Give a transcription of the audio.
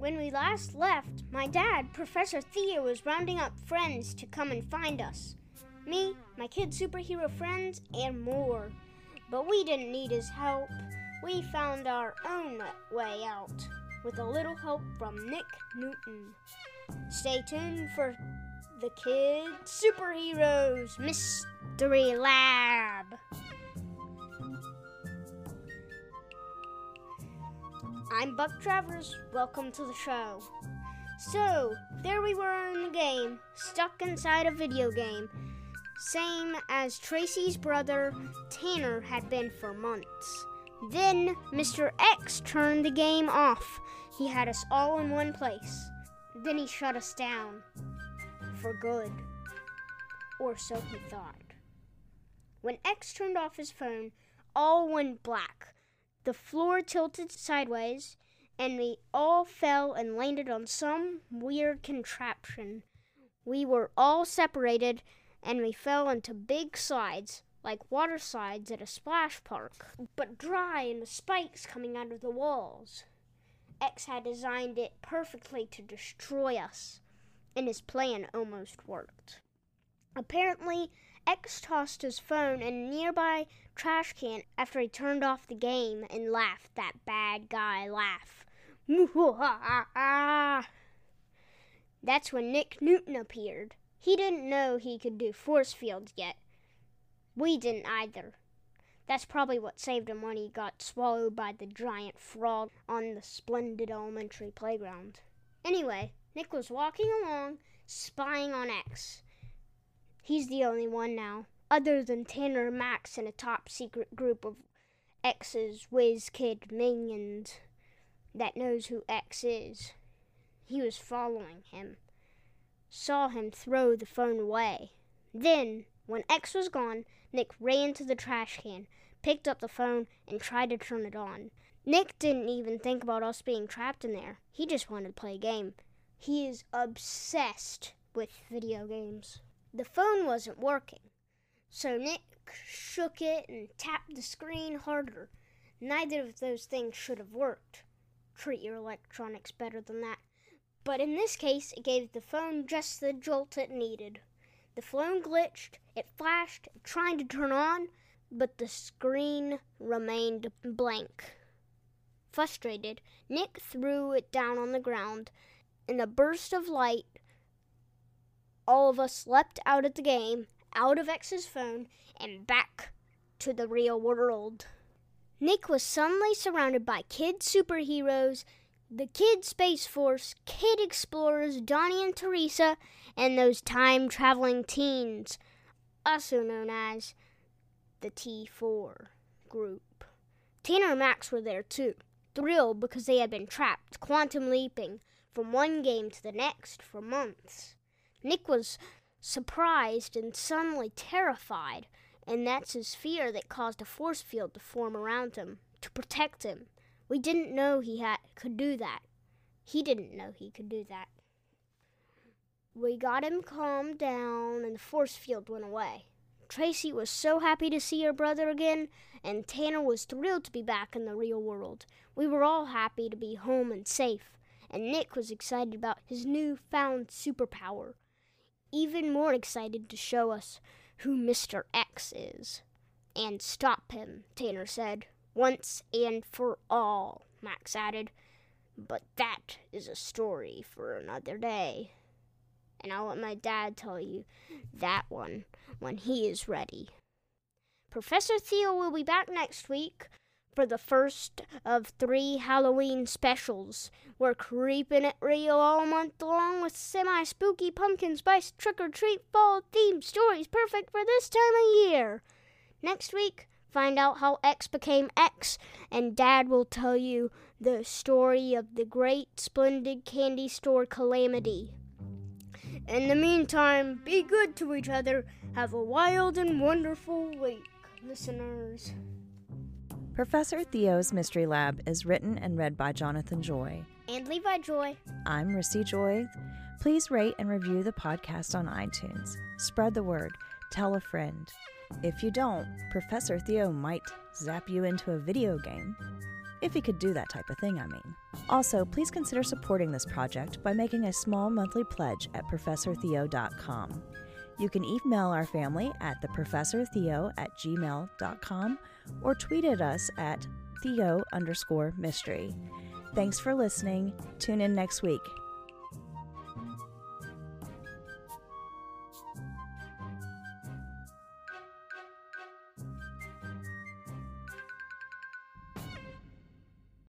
When we last left, my dad, Professor Theo, was rounding up friends to come and find us. Me, my kid superhero friends, and more. But we didn't need his help. We found our own way out with a little help from Nick Newton. Stay tuned for the Kid Superheroes Mystery Lab. I'm Buck Travers. Welcome to the show. So, there we were in the game, stuck inside a video game, same as Tracy's brother Tanner had been for months. Then Mr. X turned the game off. He had us all in one place. Then he shut us down. For good. Or so he thought. When X turned off his phone, all went black. The floor tilted sideways, and we all fell and landed on some weird contraption. We were all separated, and we fell into big slides like water slides at a splash park, but dry and with spikes coming out of the walls. X had designed it perfectly to destroy us, and his plan almost worked. Apparently, X tossed his phone in a nearby trash can after he turned off the game and laughed that bad guy laugh. That's when Nick Newton appeared. He didn't know he could do force fields yet, we didn't either. That's probably what saved him when he got swallowed by the giant frog on the splendid elementary playground. Anyway, Nick was walking along, spying on X. He's the only one now, other than Tanner Max and a top secret group of X's whiz kid minions that knows who X is. He was following him, saw him throw the phone away. Then, when X was gone, Nick ran to the trash can, picked up the phone, and tried to turn it on. Nick didn't even think about us being trapped in there. He just wanted to play a game. He is obsessed with video games. The phone wasn't working, so Nick shook it and tapped the screen harder. Neither of those things should have worked. Treat your electronics better than that. But in this case, it gave the phone just the jolt it needed. The phone glitched, it flashed, trying to turn on, but the screen remained blank. Frustrated, Nick threw it down on the ground. In a burst of light, all of us leapt out of the game, out of X's phone, and back to the real world. Nick was suddenly surrounded by kid superheroes the Kid Space Force, Kid Explorers, Donnie and Teresa, and those time traveling teens, also known as the T4 group. Tanner and Max were there too, thrilled because they had been trapped, quantum leaping from one game to the next for months. Nick was surprised and suddenly terrified, and that's his fear that caused a force field to form around him to protect him we didn't know he had could do that. He didn't know he could do that. We got him calmed down and the force field went away. Tracy was so happy to see her brother again, and Tanner was thrilled to be back in the real world. We were all happy to be home and safe, and Nick was excited about his new found superpower. Even more excited to show us who Mr. X is. And stop him, Tanner said once and for all, Max added. But that is a story for another day. And I'll let my dad tell you that one when he is ready. Professor Theo will be back next week for the first of three Halloween specials. We're creeping it real all month long with semi spooky pumpkin spice trick or treat fall themed stories perfect for this time of year. Next week, find out how X became X, and Dad will tell you the story of the great splendid candy store calamity. In the meantime, be good to each other. Have a wild and wonderful week, listeners. Professor Theo's Mystery Lab is written and read by Jonathan Joy. And Levi Joy. I'm Rissy Joy. Please rate and review the podcast on iTunes. Spread the word. Tell a friend. If you don't, Professor Theo might zap you into a video game. If he could do that type of thing, I mean. Also, please consider supporting this project by making a small monthly pledge at ProfessorTheo.com. You can email our family at theprofessortheo at gmail.com or tweet at us at theo underscore mystery. Thanks for listening. Tune in next week.